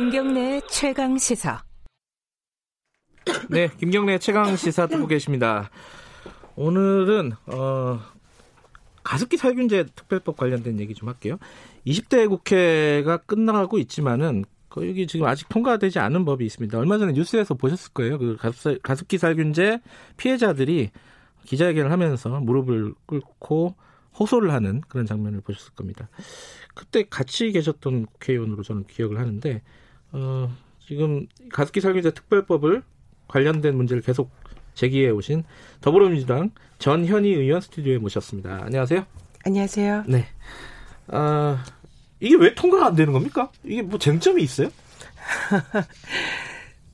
김경래 최강 시사. 네, 김경래 최강 시사 듣고 계십니다. 오늘은 어, 가습기 살균제 특별법 관련된 얘기 좀 할게요. 20대 국회가 끝나가고 있지만은 여기 지금 아직 통과되지 않은 법이 있습니다. 얼마 전에 뉴스에서 보셨을 거예요. 그 가습기 살균제 피해자들이 기자회견을 하면서 무릎을 꿇고 호소를 하는 그런 장면을 보셨을 겁니다. 그때 같이 계셨던 국회의원으로 저는 기억을 하는데 어, 지금 가습기 살균제 특별법을 관련된 문제를 계속 제기해 오신 더불어민주당 전현희 의원 스튜디오에 모셨습니다. 안녕하세요. 안녕하세요. 네. 아, 이게 왜 통과가 안 되는 겁니까? 이게 뭐 쟁점이 있어요?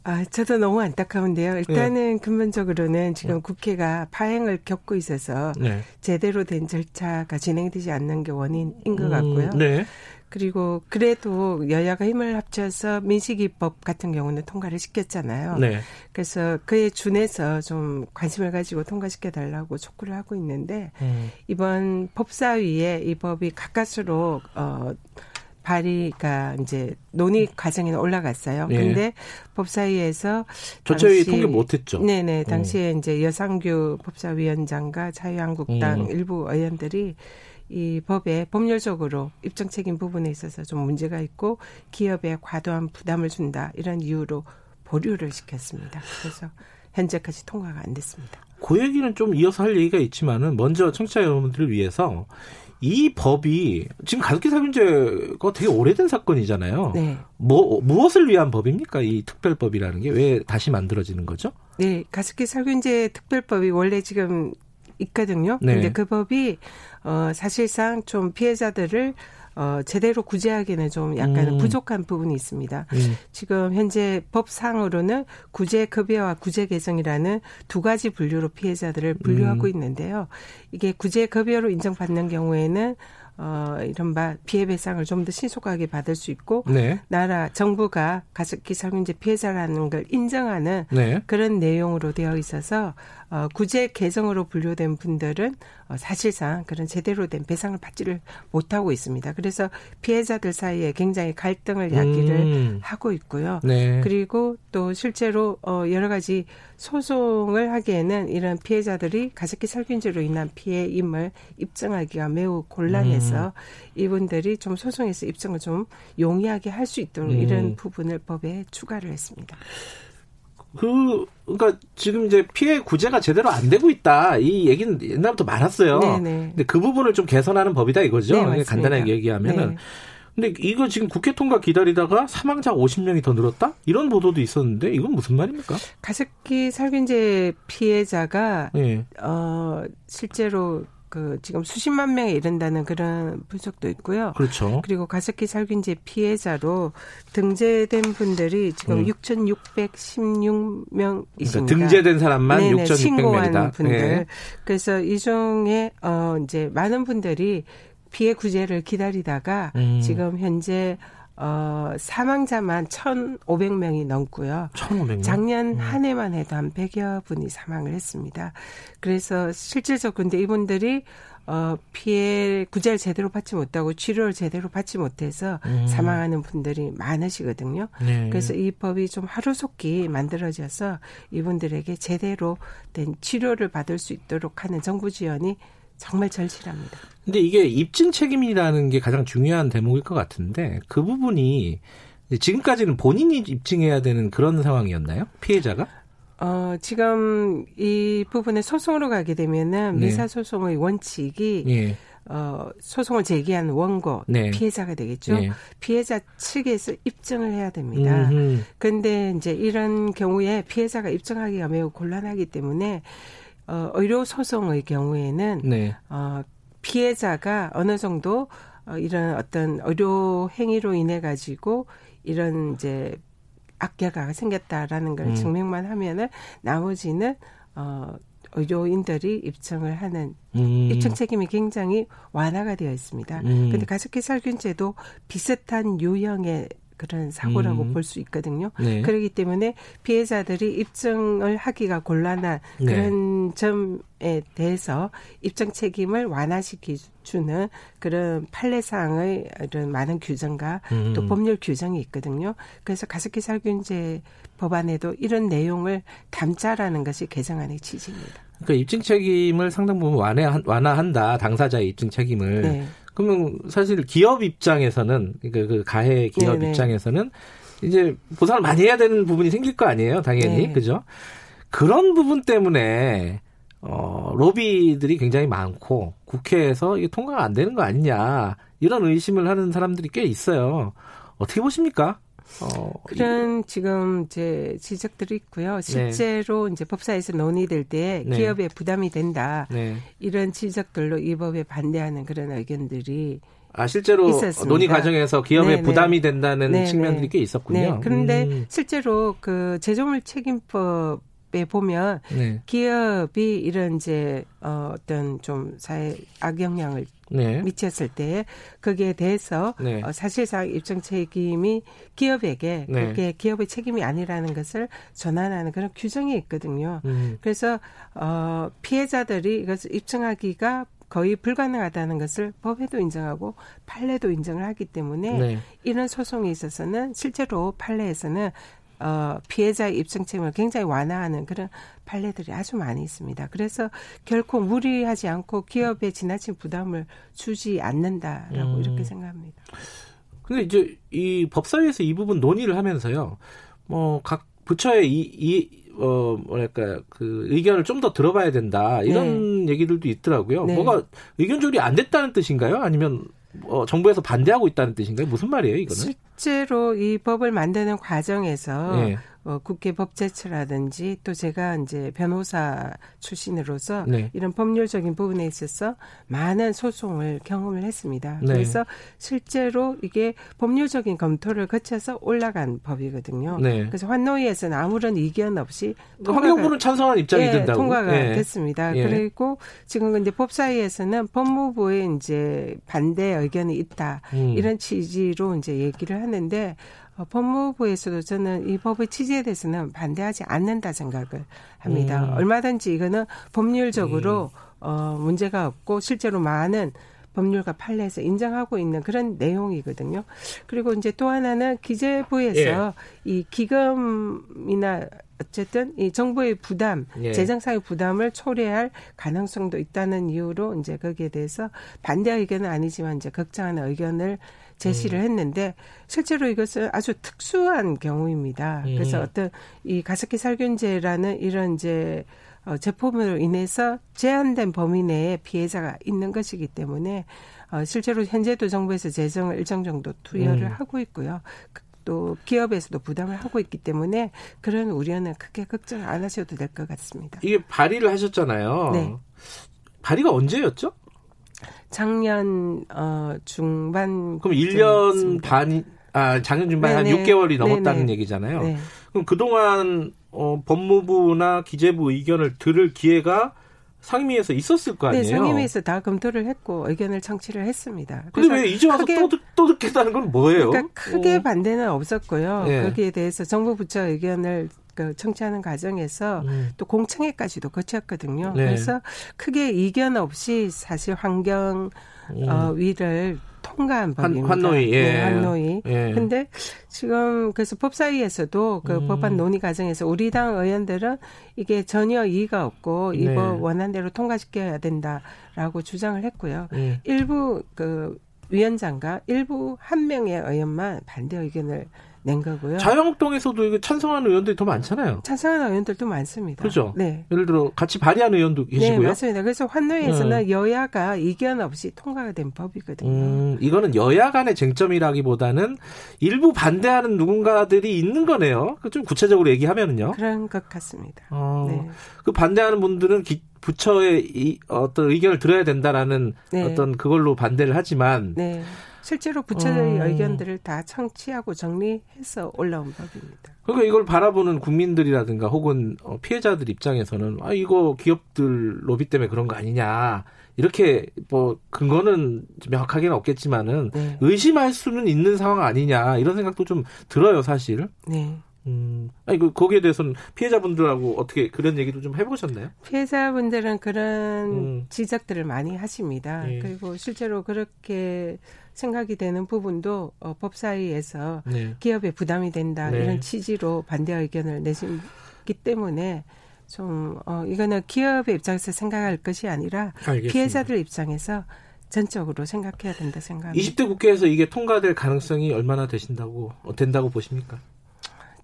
아, 저도 너무 안타까운데요. 일단은 네. 근본적으로는 지금 네. 국회가 파행을 겪고 있어서 네. 제대로 된 절차가 진행되지 않는 게 원인인 것 같고요. 음, 네. 그리고 그래도 여야가 힘을 합쳐서 민식이법 같은 경우는 통과를 시켰잖아요. 네. 그래서 그에 준해서 좀 관심을 가지고 통과시켜 달라고 촉구를 하고 있는데 음. 이번 법사위에 이 법이 가까스로 어 발의가 이제 논의 과정에 올라갔어요. 예. 근데 법사위에서 조처위 통계 못했죠. 네네 당시에 음. 이제 여상규 법사위원장과 자유한국당 음. 일부 의원들이 이 법에 법률적으로 입증 책임 부분에 있어서 좀 문제가 있고 기업에 과도한 부담을 준다 이런 이유로 보류를 시켰습니다. 그래서 현재까지 통과가 안 됐습니다. 그 얘기는 좀 이어서 할 얘기가 있지만은 먼저 청취자 여러분들을 위해서 이 법이 지금 가습기 살균제가 되게 오래된 사건이잖아요. 네. 뭐 무엇을 위한 법입니까? 이 특별법이라는 게 왜 다시 만들어지는 거죠? 네, 가습기 살균제 특별법이 원래 지금 있거든요. 네. 근데 그 법이 어 사실상 좀 피해자들을 어, 제대로 구제하기는 좀 약간 음. 부족한 부분이 있습니다. 음. 지금 현재 법상으로는 구제 급여와 구제 개정이라는 두 가지 분류로 피해자들을 분류하고 음. 있는데요. 이게 구제 급여로 인정받는 경우에는 어, 이른바 피해 배상을 좀 더 신속하게 받을 수 있고 네. 나라 정부가 가습기 살균제 피해자라는 걸 인정하는 네. 그런 내용으로 되어 있어서 어, 구제 개정으로 분류된 분들은 어, 사실상 그런 제대로 된 배상을 받지를 못하고 있습니다. 그래서 피해자들 사이에 굉장히 갈등을 야기를 음. 하고 있고요. 네. 그리고 또 실제로 어, 여러 가지 소송을 하기에는 이런 피해자들이 가습기 살균제로 인한 피해임을 입증하기가 매우 곤란해서 음. 이분들이 좀 소송에서 입증을 좀 용이하게 할 수 있도록 음. 이런 부분을 법에 추가를 했습니다. 그, 그러니까 지금 이제 피해 구제가 제대로 안 되고 있다. 이 얘기는 옛날부터 많았어요. 네네. 네. 근데 그 부분을 좀 개선하는 법이다 이거죠. 네, 간단하게 얘기하면은. 네. 근데 이거 지금 국회 통과 기다리다가 사망자 50명이 더 늘었다? 이런 보도도 있었는데 이건 무슨 말입니까? 가습기 살균제 피해자가 네. 어 실제로 그 지금 수십만 명에 이른다는 그런 분석도 있고요. 그렇죠. 그리고 가습기 살균제 피해자로 등재된 분들이 지금 음. 6,616명 있습니다. 그러니까 등재된 사람만 6,600명이다. 신고한 분들. 네. 그래서 이 중에 어 이제 많은 분들이 피해 구제를 기다리다가 음. 지금 현재 어, 사망자만 1,500명이 넘고요. 1,500명? 작년 음. 한 해만 해도 한 100여 분이 사망을 했습니다. 그래서 실질적 근데 이분들이 어, 피해 구제를 제대로 받지 못하고 치료를 제대로 받지 못해서 음. 사망하는 분들이 많으시거든요. 네. 그래서 이 법이 좀 하루속히 만들어져서 이분들에게 제대로 된 치료를 받을 수 있도록 하는 정부 지원이 정말 절실합니다. 근데 이게 입증 책임이라는 게 가장 중요한 대목일 것 같은데 그 부분이 지금까지는 본인이 입증해야 되는 그런 상황이었나요? 피해자가? 어, 지금 이 부분에 소송으로 가게 되면은 네. 미사 소송의 원칙이 네. 어, 소송을 제기한 원고 네. 피해자가 되겠죠. 네. 피해자 측에서 입증을 해야 됩니다. 음흠. 근데 이제 이런 경우에 피해자가 입증하기가 매우 곤란하기 때문에 어, 의료 소송의 경우에는 네. 어, 피해자가 어느 정도 어, 이런 어떤 의료 행위로 인해 가지고 이런 이제 악재가 생겼다라는 걸 음. 증명만 하면은 나머지는 어 의료인들이 입증을 하는 음. 입증 책임이 굉장히 완화가 되어 있습니다. 음. 근데 가습기 살균제도 비슷한 유형의 그런 사고라고 음. 볼수 있거든요. 네. 그렇기 때문에 피해자들이 입증을 하기가 곤란한 네. 그런 점에 대해서 입증 책임을 완화시키 주는 그런 판례상의 이런 많은 규정과 음. 또 법률 규정이 있거든요. 그래서 가습기 살균제 법안에도 이런 내용을 담자라는 것이 개정안의 취지입니다. 그러니까 입증 책임을 상당 부분 완화, 완화한다. 당사자의 입증 책임을. 네. 그러면 사실 기업 입장에서는 그, 그 가해 기업 네네. 네. 입장에서는 이제 보상을 많이 해야 되는 부분이 생길 거 아니에요, 당연히 네. 그죠? 그런 부분 때문에 어 로비들이 굉장히 많고 국회에서 이게 통과가 안 되는 거 아니냐 이런 의심을 하는 사람들이 꽤 있어요. 어떻게 보십니까? 어, 그런 이... 지금 이제 지적들이 있고요. 네. 실제로 네. 이제 법사에서 논의될 때 네. 기업에 부담이 된다. 네. 이런 지적들로 이 법에 반대하는 그런 의견들이 아 실제로 있었습니다. 논의 과정에서 기업에 네네. 부담이 된다는. 측면들이 꽤 있었군요. 네. 그런데 음. 실제로 그 제조물 책임법 에 보면 네. 기업이 이런 이제 어, 어떤 좀 사회 악영향을 네. 미쳤을 때 거기에 대해서 네. 어, 사실상 입증 책임이 기업에게 네. 그게 기업의 책임이 아니라는 것을 전환하는 그런 규정이 있거든요. 음. 그래서 어, 피해자들이 이것을 입증하기가 거의 불가능하다는 것을 법에도 인정하고 판례도 인정을 하기 때문에 네. 이런 소송에 있어서는 실제로 판례에서는 어, 피해자의 입증 책임을 굉장히 완화하는 그런 판례들이 아주 많이 있습니다. 그래서 결코 무리하지 않고 기업에 지나친 부담을 주지 않는다라고 음. 이렇게 생각합니다. 근데 이제 이 법사위에서 이 부분 논의를 하면서요. 뭐 각 부처의 이, 이 어, 뭐랄까, 그, 의견을 좀 더 들어봐야 된다. 이런 네. 얘기들도 있더라고요. 네. 뭐가 의견 조율이 안 됐다는 뜻인가요? 아니면 어, 정부에서 반대하고 있다는 뜻인가요? 무슨 말이에요, 이거는? 실제로 이 법을 만드는 과정에서 네. 어, 국회 법제처라든지 또 제가 이제 변호사 출신으로서 네. 이런 법률적인 부분에 있어서 많은 소송을 경험을 했습니다. 네. 그래서 실제로 이게 법률적인 검토를 거쳐서 올라간 법이거든요. 네. 그래서 환노위에서는 아무런 이견 없이 환경부는 찬성한 입장이 예, 된다고 통과가 예. 됐습니다. 예. 그리고 지금 근데 법사위에서는 법무부의 이제 반대 의견이 있다 음. 이런 취지로 이제 얘기를 하는데 어, 법무부에서도 저는 이 법의 취지에 대해서는 반대하지 않는다 생각을 합니다. 음. 얼마든지 이거는 법률적으로 음. 어, 문제가 없고 실제로 많은 법률과 판례에서 인정하고 있는 그런 내용이거든요. 그리고 이제 또 하나는 기재부에서 예. 이 기금이나 어쨌든 이 정부의 부담, 예. 재정상의 부담을 초래할 가능성도 있다는 이유로 이제 거기에 대해서 반대 의견은 아니지만 이제 걱정하는 의견을 제시를 음. 했는데 실제로 이것은 아주 특수한 경우입니다. 음. 그래서 어떤 이 가습기 살균제라는 이런 이제 어, 제품으로 인해서 제한된 범위 내에 피해자가 있는 것이기 때문에 어, 실제로 현재도 정부에서 재정을 일정 정도 투여를 음. 하고 있고요. 그, 또 기업에서도 부담을 하고 있기 때문에 그런 우려는 크게 걱정 안 하셔도 될 것 같습니다. 이게 발의를 하셨잖아요. 네. 발의가 언제였죠? 작년 어 중반 그럼 1년 반이 아 작년 중반 네네. 한 6개월이 넘었다는 네네. 얘기잖아요. 네. 그럼 그동안 어 법무부나 기재부 의견을 들을 기회가 상임위에서 있었을 거 네, 아니에요? 네, 상임위에서 다 검토를 했고 의견을 청취를 했습니다. 근데 왜 이제 와서 또, 듣, 또 듣겠다는 건 뭐예요? 그러니까 크게 어. 반대는 없었고요. 네. 거기에 대해서 정부 부처 의견을 그 청취하는 과정에서 음. 또 공청회까지도 거쳤거든요. 네. 그래서 크게 이견 없이 사실 환경 음. 어, 위를 통과한 법입니다. 환, 노위 예. 네, 환노위. 예. 근데 지금 그래서 법사위에서도 그 음. 법안 논의 과정에서 우리 당 의원들은 이게 전혀 이의가 없고 네. 이법 원안대로 통과시켜야 된다라고 주장을 했고요. 예. 일부 그 위원장과 일부 한 명의 의원만 반대 의견을 낸 거고요. 자유한국당에서도 찬성하는 의원들이 더 많잖아요. 찬성하는 의원들도 많습니다. 그렇죠. 네. 예를 들어 같이 발의하는 의원도 네, 계시고요. 네, 맞습니다. 그래서 환노위에서는 음. 여야가 이견 없이 통과가 된 법이거든요. 음, 이거는 여야 간의 쟁점이라기보다는 일부 반대하는 누군가들이 있는 거네요. 좀 구체적으로 얘기하면은요. 그런 것 같습니다. 어, 네. 그 반대하는 분들은 기, 부처의 이, 어떤 의견을 들어야 된다라는 네. 어떤 그걸로 반대를 하지만 네. 실제로 부처의 음. 의견들을 다 청취하고 정리해서 올라온 법입니다. 그러니까 이걸 바라보는 국민들이라든가 혹은 어, 피해자들 입장에서는 아 이거 기업들 로비 때문에 그런 거 아니냐 이렇게 뭐 근거는 명확하게는 없겠지만은 네. 의심할 수는 있는 상황 아니냐 이런 생각도 좀 들어요 사실. 네. 음, 아니, 그, 거기에 대해서는 피해자분들하고 어떻게 그런 얘기도 좀 해보셨나요? 피해자분들은 그런 음. 지적들을 많이 하십니다. 예. 그리고 실제로 그렇게 생각이 되는 부분도 어, 법사위에서 네. 기업에 부담이 된다 네. 이런 취지로 반대 의견을 내시기 때문에 좀 어, 이거는 기업의 입장에서 생각할 것이 아니라 알겠습니다. 피해자들 입장에서 전적으로 생각해야 된다 생각합니다. 20대 국회에서 이게 통과될 가능성이 얼마나 되신다고 어, 된다고 보십니까?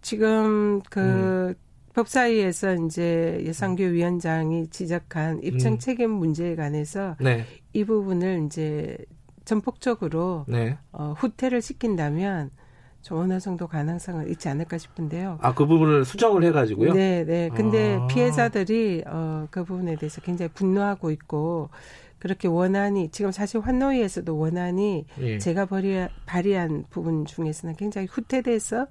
지금 그 음. 법사위에서 이제 예상교 위원장이 지적한 입증 음. 책임 문제에 관해서 네. 이 부분을 이제 전폭적으로 네. 어, 후퇴를 시킨다면 좀 어느 정도 가능성은 있지 않을까 싶은데요. 아, 그 부분을 수정을 해가지고요? 네, 네. 근데 아. 피해자들이, 어, 그 부분에 대해서 굉장히 분노하고 있고, 그렇게 원안이, 지금 사실 환노위에서도 원안이 예. 제가 발의, 발의한 부분 중에서는 굉장히 후퇴돼서,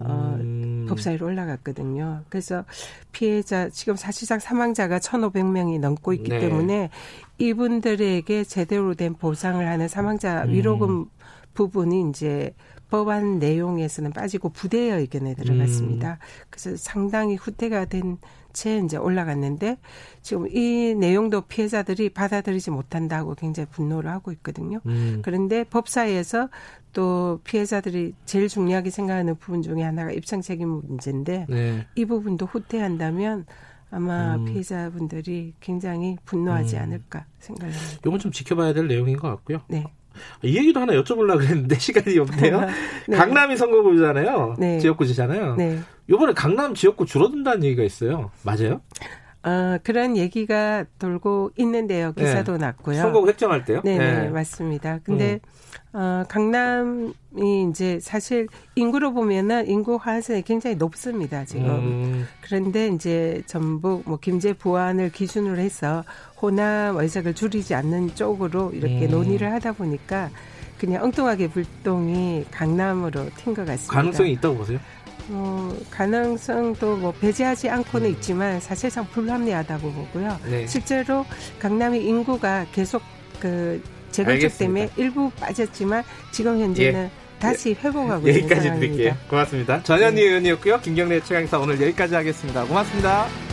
어, 음. 법사위로 올라갔거든요. 그래서 피해자, 지금 사실상 사망자가 1,500명이 넘고 있기 네. 때문에 이분들에게 제대로 된 보상을 하는 사망자 위로금 음. 부분이 이제 법안 내용에서는 빠지고 부대의 의견에 들어갔습니다. 음. 그래서 상당히 후퇴가 된 채 이제 올라갔는데 지금 이 내용도 피해자들이 받아들이지 못한다고 굉장히 분노를 하고 있거든요. 음. 그런데 법사위에서 또 피해자들이 제일 중요하게 생각하는 부분 중에 하나가 입장 책임 문제인데 네. 이 부분도 후퇴한다면 아마 음. 피해자분들이 굉장히 분노하지 음. 않을까 생각합니다. 이건 좀 지켜봐야 될 내용인 것 같고요. 네. 이 얘기도 하나 여쭤보려고 그랬는데 시간이 없네요. 네. 강남이 선거구잖아요. 네. 지역구지잖아요. 네. 이번에 강남 지역구 줄어든다는 얘기가 있어요. 맞아요? 어, 그런 얘기가 돌고 있는데요. 기사도 네. 났고요. 선거구 획정할 때요? 네, 네. 맞습니다. 근데 음. 어, 강남이 이제 사실 인구로 보면은 인구 환산이 굉장히 높습니다. 지금. 음. 그런데 이제 전북 뭐 김제 부안을 기준으로 해서 호남 의석을 줄이지 않는 쪽으로 이렇게 음. 논의를 하다 보니까 그냥 엉뚱하게 불똥이 강남으로 튄 것 같습니다. 가능성이 있다고 보세요? 뭐 가능성도 뭐 배제하지 않고는 음. 있지만 사실상 불합리하다고 보고요. 네. 실제로 강남의 인구가 계속 그 재건축 때문에 일부 빠졌지만 지금 현재는 예. 다시 회복하고 있는 여기까지 드릴게요. 고맙습니다. 전현희 네. 의원이었고요. 김경래 최강사 오늘 여기까지 하겠습니다. 고맙습니다.